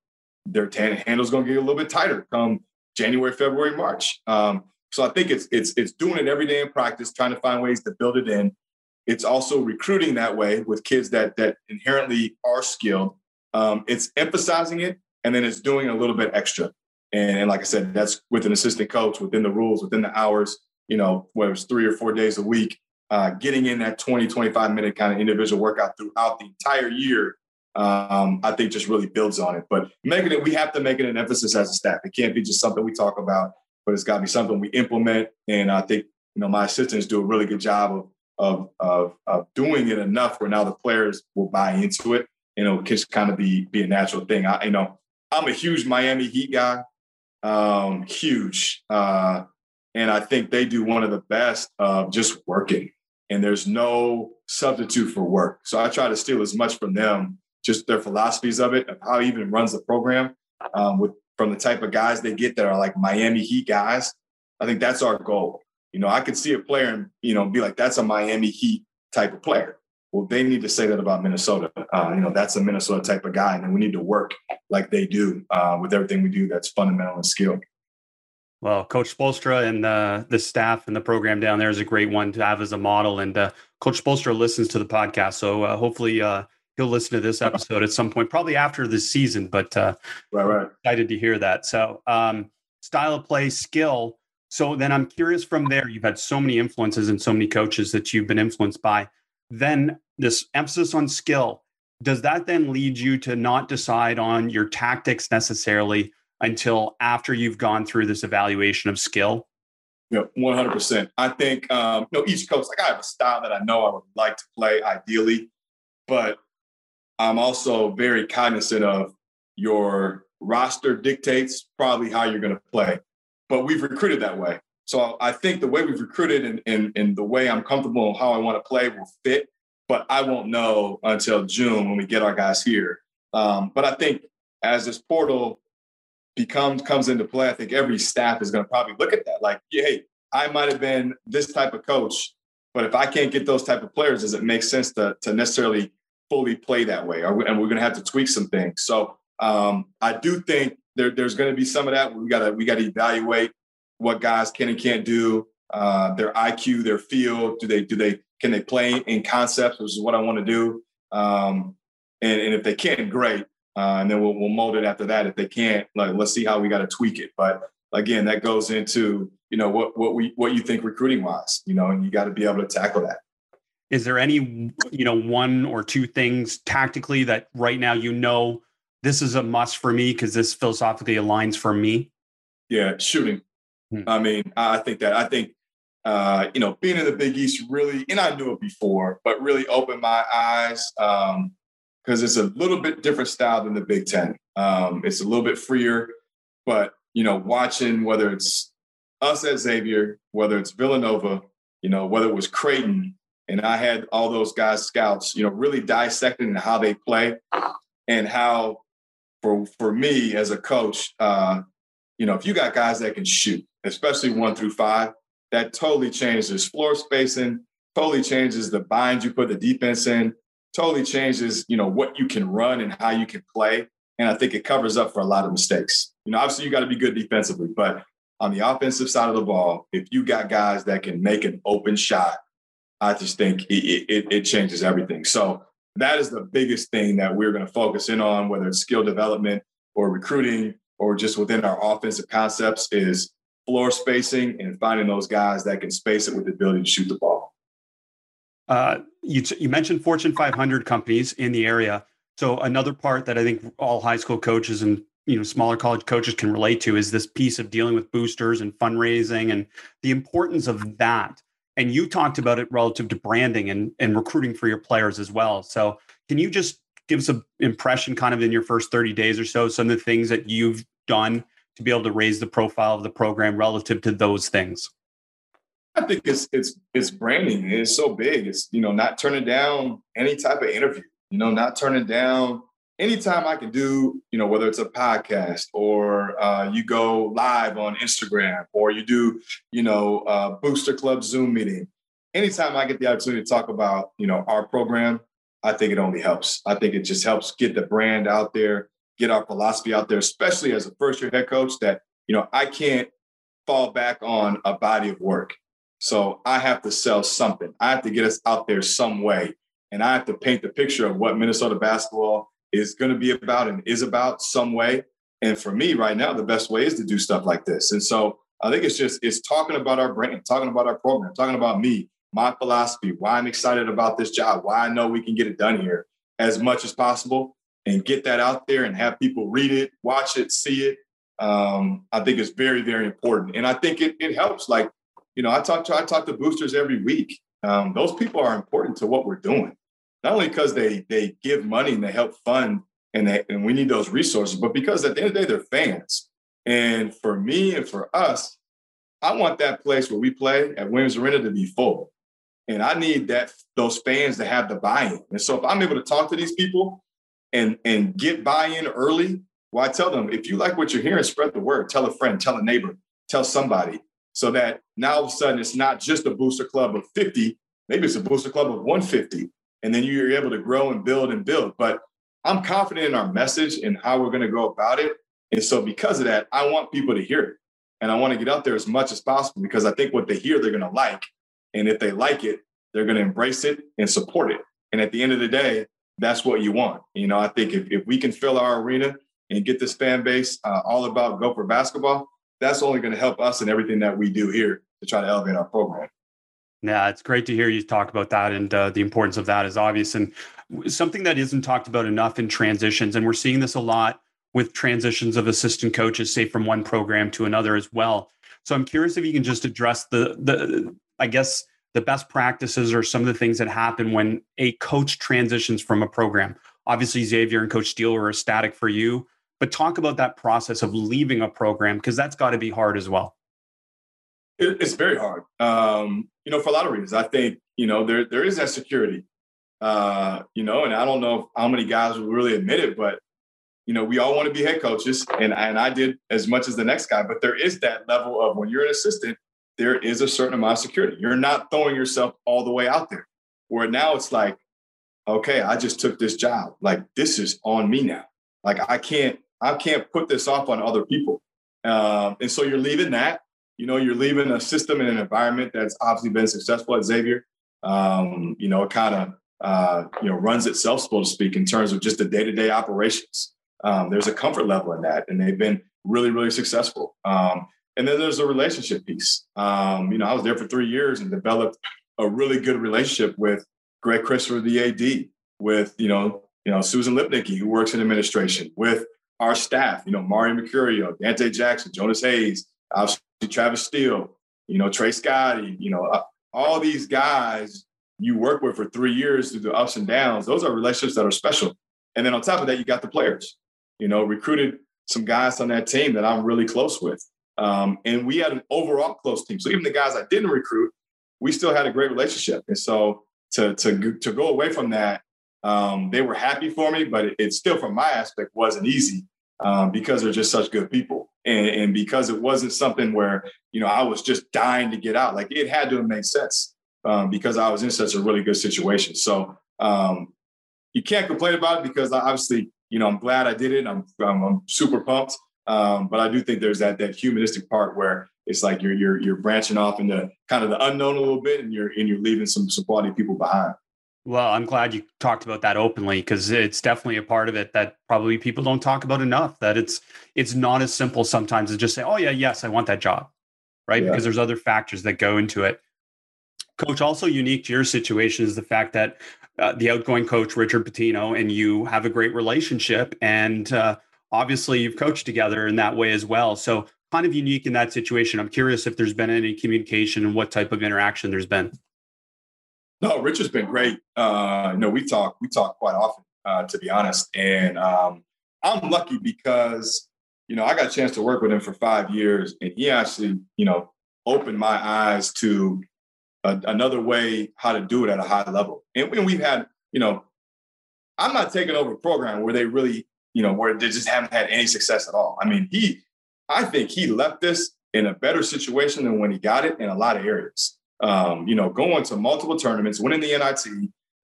S2: their handle's going to get a little bit tighter come January, February, March. Um, so I think it's it's it's doing it every day in practice, trying to find ways to build it in. It's also recruiting that way with kids that that inherently are skilled. Um, it's emphasizing it, and then it's doing a little bit extra. And, and like I said, that's with an assistant coach within the rules, within the hours. You know, whether it's three or four days a week, uh, getting in that 20, 25 minute kind of individual workout throughout the entire year, um, I think just really builds on it. But making it, we have to make it an emphasis as a staff. It can't be just something we talk about, but it's got to be something we implement. And I think, you know, my assistants do a really good job of, of, of, of doing it enough where now the players will buy into it and it'll just kind of be, be a natural thing. I, you know, I'm a huge Miami Heat guy, um, huge. Uh, and I think they do one of the best of just working and there's no substitute for work. So I try to steal as much from them, just their philosophies of it, of how even runs the program, um, with from the type of guys they get that are like Miami Heat guys. I think that's our goal. You know, I could see a player and you know be like, that's a Miami Heat type of player. Well, they need to say that about Minnesota. Uh, you know, that's a Minnesota type of guy, and we need to work like they do uh, with everything we do. That's fundamental and skilled.
S1: Well, Coach Spoelstra and the the staff and the program down there is a great one to have as a model. And uh, Coach Spoelstra listens to the podcast, so uh, hopefully uh, he'll listen to this (laughs) episode at some point, probably after this season. But uh,
S2: right, right,
S1: excited to hear that. So, um, style of play, skill. So then I'm curious from there. You've had so many influences and so many coaches that you've been influenced by. Then this emphasis on skill. Does that then lead you to not decide on your tactics necessarily? Until after you've gone through this evaluation of skill?
S2: Yeah, one hundred percent. I think um, you know each coach. Like I have a style that I know I would like to play ideally, but I'm also very cognizant of your roster dictates probably how you're going to play. But we've recruited that way, so I think the way we've recruited and, and, and the way I'm comfortable and how I want to play will fit. But I won't know until June when we get our guys here. Um, but I think as this portal becomes comes into play, I think every staff is going to probably look at that. Like, hey, I might have been this type of coach, but if I can't get those type of players, does it make sense to to necessarily fully play that way? And we're going to have to tweak some things. So um, I do think there, there's going to be some of that. We got to we got to evaluate what guys can and can't do, uh, their IQ, their feel. Do they do they can they play in concepts, which is what I want to do. Um, and, and if they can't, great. Uh, and then we'll, we'll mold it after that. If they can't, like, let's see how we got to tweak it. But again, that goes into you know what what we what you think recruiting wise, you know, and you got to be able to tackle that.
S1: is there any you know one or two things tactically that right now you know this is a must for me because this philosophically aligns for me
S2: yeah shooting hmm. i mean i think that i think uh, you know being in the big east really and i knew it before but really opened my eyes because it's a little bit different style than the big ten. Um, it's a little bit freer but you know watching whether it's us at xavier whether it's villanova you know whether it was creighton and I had all those guys scouts, you know, really dissecting how they play and how for for me as a coach, uh, you know, if you got guys that can shoot, especially one through five, that totally changes floor spacing, totally changes the binds you put the defense in, totally changes, you know, what you can run and how you can play. And I think it covers up for a lot of mistakes. You know, obviously you got to be good defensively, but on the offensive side of the ball, if you got guys that can make an open shot I just think it, it, it changes everything. So that is the biggest thing that we're going to focus in on, whether it's skill development or recruiting or just within our offensive concepts, is floor spacing and finding those guys that can space it with the ability to shoot the ball.
S1: Uh, you, you mentioned Fortune 500 companies in the area. So another part that I think all high school coaches and you know smaller college coaches can relate to is this piece of dealing with boosters and fundraising and the importance of that and you talked about it relative to branding and, and recruiting for your players as well. So can you just give us an impression kind of in your first 30 days or so, some of the things that you've done to be able to raise the profile of the program relative to those things?
S2: I think it's it's it's branding. It's so big. It's you know not turning down any type of interview. You know, not turning down anytime I can do, you know, whether it's a podcast or uh, you go live on Instagram or you do, you know, uh, Booster Club Zoom meeting, anytime I get the opportunity to talk about, you know, our program, I think it only helps. I think it just helps get the brand out there, get our philosophy out there, especially as a first year head coach that, you know, I can't fall back on a body of work. So I have to sell something. I have to get us out there some way. And I have to paint the picture of what Minnesota basketball is going to be about and is about some way. And for me right now, the best way is to do stuff like this. And so I think it's just it's talking about our brand, talking about our program, talking about me, my philosophy, why I'm excited about this job, why I know we can get it done here as much as possible and get that out there and have people read it, watch it, see it. Um, I think it's very, very important. And I think it, it helps. Like, you know, I talk to I talk to boosters every week. Um, those people are important to what we're doing not only because they they give money and they help fund and they, and we need those resources, but because at the end of the day they're fans. And for me and for us, I want that place where we play at Williams Arena to be full. And I need that those fans to have the buy-in. And so if I'm able to talk to these people and and get buy-in early, well, I tell them if you like what you're hearing, spread the word. Tell a friend, tell a neighbor, tell somebody, so that now all of a sudden it's not just a booster club of 50, maybe it's a booster club of 150 and then you're able to grow and build and build. But I'm confident in our message and how we're going to go about it. And so, because of that, I want people to hear it. And I want to get out there as much as possible because I think what they hear, they're going to like. And if they like it, they're going to embrace it and support it. And at the end of the day, that's what you want. You know, I think if, if we can fill our arena and get this fan base uh, all about Gopher basketball, that's only going to help us in everything that we do here to try to elevate our program.
S1: Yeah, it's great to hear you talk about that, and uh, the importance of that is obvious and something that isn't talked about enough in transitions. And we're seeing this a lot with transitions of assistant coaches, say from one program to another as well. So I'm curious if you can just address the the I guess the best practices or some of the things that happen when a coach transitions from a program. Obviously, Xavier and Coach Steele are static for you, but talk about that process of leaving a program because that's got to be hard as well.
S2: It's very hard, um, you know, for a lot of reasons. I think you know there there is that security, uh, you know, and I don't know how many guys will really admit it, but you know, we all want to be head coaches, and and I did as much as the next guy. But there is that level of when you're an assistant, there is a certain amount of security. You're not throwing yourself all the way out there. Where now it's like, okay, I just took this job. Like this is on me now. Like I can't I can't put this off on other people. Um, and so you're leaving that you know, you're leaving a system and an environment that's obviously been successful at Xavier. Um, you know, it kind of uh, you know runs itself, so to speak, in terms of just the day-to-day operations. Um, there's a comfort level in that, and they've been really, really successful. Um, and then there's a relationship piece. Um, you know, I was there for three years and developed a really good relationship with Greg Christopher, the AD, with you know, you know Susan Lipnicki, who works in administration, with our staff, you know, Mario Mercurio, Dante Jackson, Jonas Hayes, obviously Travis Steele, you know, Trey Scotty, you know, uh, all these guys you work with for three years through the ups and downs. Those are relationships that are special. And then on top of that, you got the players. You know, recruited some guys on that team that I'm really close with. Um, and we had an overall close team. So even the guys I didn't recruit, we still had a great relationship. And so to to to go away from that, um, they were happy for me, but it, it, still, from my aspect, wasn't easy um, because they're just such good people, and, and because it wasn't something where you know I was just dying to get out. Like it had to made sense um, because I was in such a really good situation. So um, you can't complain about it because obviously, you know, I'm glad I did it. I'm I'm, I'm super pumped. Um, but I do think there's that that humanistic part where it's like you're you're you're branching off into kind of the unknown a little bit, and you're and you're leaving some some quality people behind.
S1: Well, I'm glad you talked about that openly because it's definitely a part of it that probably people don't talk about enough. That it's it's not as simple sometimes as just say, "Oh yeah, yes, I want that job," right? Yeah. Because there's other factors that go into it. Coach, also unique to your situation is the fact that uh, the outgoing coach Richard Pitino and you have a great relationship, and uh, obviously you've coached together in that way as well. So kind of unique in that situation. I'm curious if there's been any communication and what type of interaction there's been.
S2: No, Richard's been great. Uh, you know, we talk we talk quite often, uh, to be honest, and um, I'm lucky because you know I got a chance to work with him for five years, and he actually you know opened my eyes to a, another way how to do it at a high level. And when we've had, you know, I'm not taking over a program where they really, you know, where they just haven't had any success at all. I mean, he, I think he left this in a better situation than when he got it in a lot of areas. Um, you know, going to multiple tournaments, winning the NIT,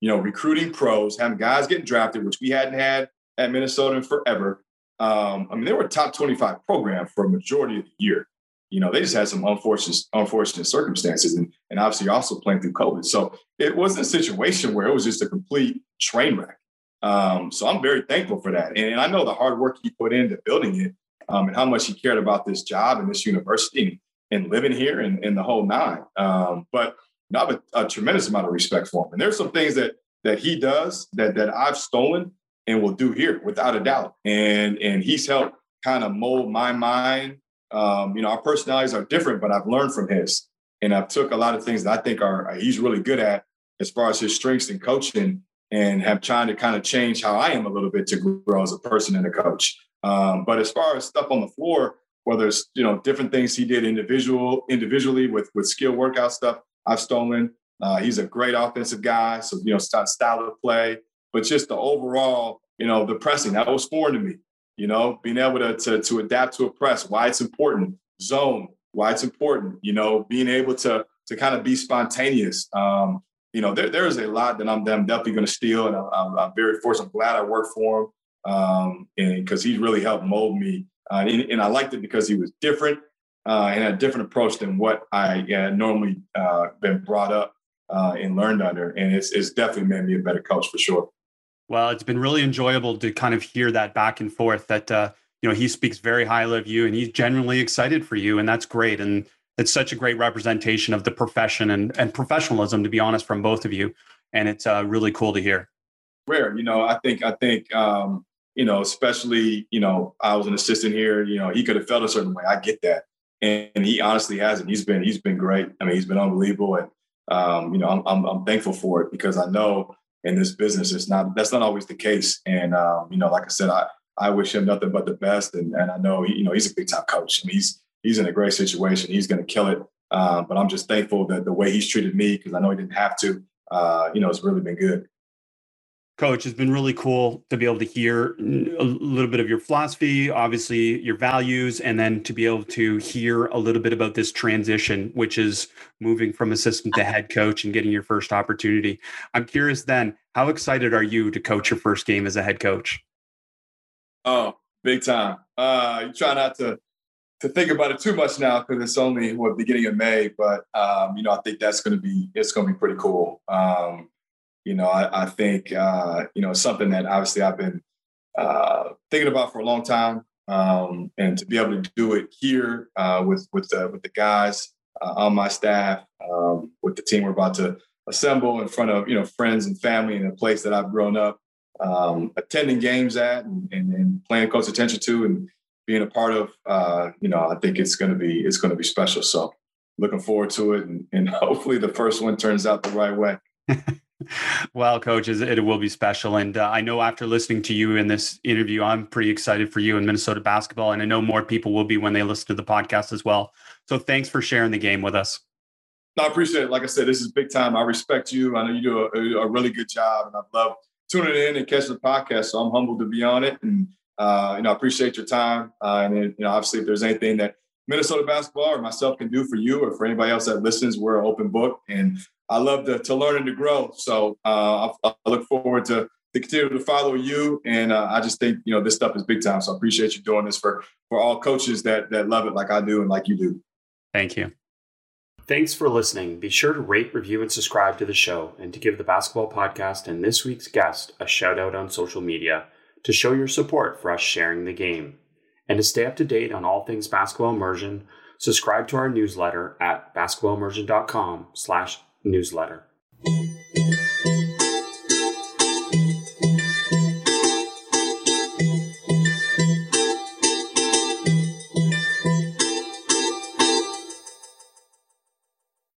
S2: you know, recruiting pros, having guys getting drafted, which we hadn't had at Minnesota in forever. Um, I mean, they were a top 25 program for a majority of the year you know, they just had some unfortunate, unfortunate circumstances, and and obviously also playing through COVID. So it wasn't a situation where it was just a complete train wreck. Um, so I'm very thankful for that, and, I know the hard work he put into building it, um, and how much he cared about this job and this university and, and living here and, and the whole nine. Um, but you know, I have a, a tremendous amount of respect for him, and there's some things that that he does that that I've stolen and will do here without a doubt, and and he's helped kind of mold my mind um, you know, our personalities are different, but I've learned from his, and I've took a lot of things that I think are he's really good at as far as his strengths in coaching, and have trying to kind of change how I am a little bit to grow as a person and a coach. Um, but as far as stuff on the floor, whether it's you know different things he did individual individually with with skill workout stuff, I've stolen. Uh, he's a great offensive guy, so you know style of play, but just the overall, you know, the pressing that was foreign to me you know, being able to, to, to adapt to a press, why it's important, zone, why it's important, you know, being able to, to kind of be spontaneous. Um, you know, there, there's a lot that I'm, that I'm definitely going to steal. And I'm, I'm, very fortunate. I'm glad I worked for him um, and because he's really helped mold me. Uh, and, and, I liked it because he was different uh, and had a different approach than what I had normally uh, been brought up uh, and learned under. And it's, it's definitely made me a better coach for sure.
S1: Well, it's been really enjoyable to kind of hear that back and forth that, uh, you know, he speaks very highly of you and he's genuinely excited for you. And that's great. And it's such a great representation of the profession and, and professionalism, to be honest, from both of you. And it's uh, really cool to hear.
S2: Rare, you know, I think, I think, um, you know, especially, you know, I was an assistant here, you know, he could have felt a certain way. I get that. And, and he honestly hasn't. He's been, he's been great. I mean, he's been unbelievable. And, um, you know, I'm, I'm, I'm thankful for it because I know in this business. It's not that's not always the case. And um, you know, like I said, I I wish him nothing but the best. And and I know he, you know he's a big time coach. I mean, he's he's in a great situation. He's going to kill it. Um, but I'm just thankful that the way he's treated me because I know he didn't have to. Uh, you know, it's really been good.
S1: Coach, it's been really cool to be able to hear a little bit of your philosophy, obviously your values, and then to be able to hear a little bit about this transition, which is moving from assistant to head coach and getting your first opportunity. I'm curious then, how excited are you to coach your first game as a head coach?
S2: Oh, big time. Uh, you try not to to think about it too much now because it's only what beginning of May, but um, you know, I think that's going to be it's going to be pretty cool. Um, you know, I, I think uh, you know something that obviously I've been uh, thinking about for a long time, um, and to be able to do it here uh, with with the with the guys uh, on my staff, um, with the team we're about to assemble in front of you know friends and family in a place that I've grown up um, attending games at and, and, and, playing close attention to and being a part of. Uh, you know, I think it's going to be it's going to be special. So looking forward to it, and, and (laughs) hopefully the first one turns out the right way. (laughs)
S1: well, coaches, it will be special. And uh, I know after listening to you in this interview, I'm pretty excited for you in Minnesota basketball. And I know more people will be when they listen to the podcast as well. So thanks for sharing the game with us.
S2: No, I appreciate it. Like I said, this is big time. I respect you. I know you do a, a really good job, and I love tuning in and catching the podcast. So I'm humbled to be on it, and uh, you know, I appreciate your time. Uh, and then, you know, obviously, if there's anything that Minnesota basketball or myself can do for you or for anybody else that listens, we're an open book, and I love to, to learn and to grow. So uh, I, I, look forward to, to continue to follow you. And uh, I just think, you know, this stuff is big time. So I appreciate you doing this for, for all coaches that, that love it like I do and like you do.
S1: Thank you. Thanks for listening. Be sure to rate, review, and subscribe to the show and to give the Basketball Podcast and this week's guest a shout out on social media to show your support for us sharing the game. And to stay up to date on all things basketball immersion, subscribe to our newsletter at basketballimmersion.com slash newsletter.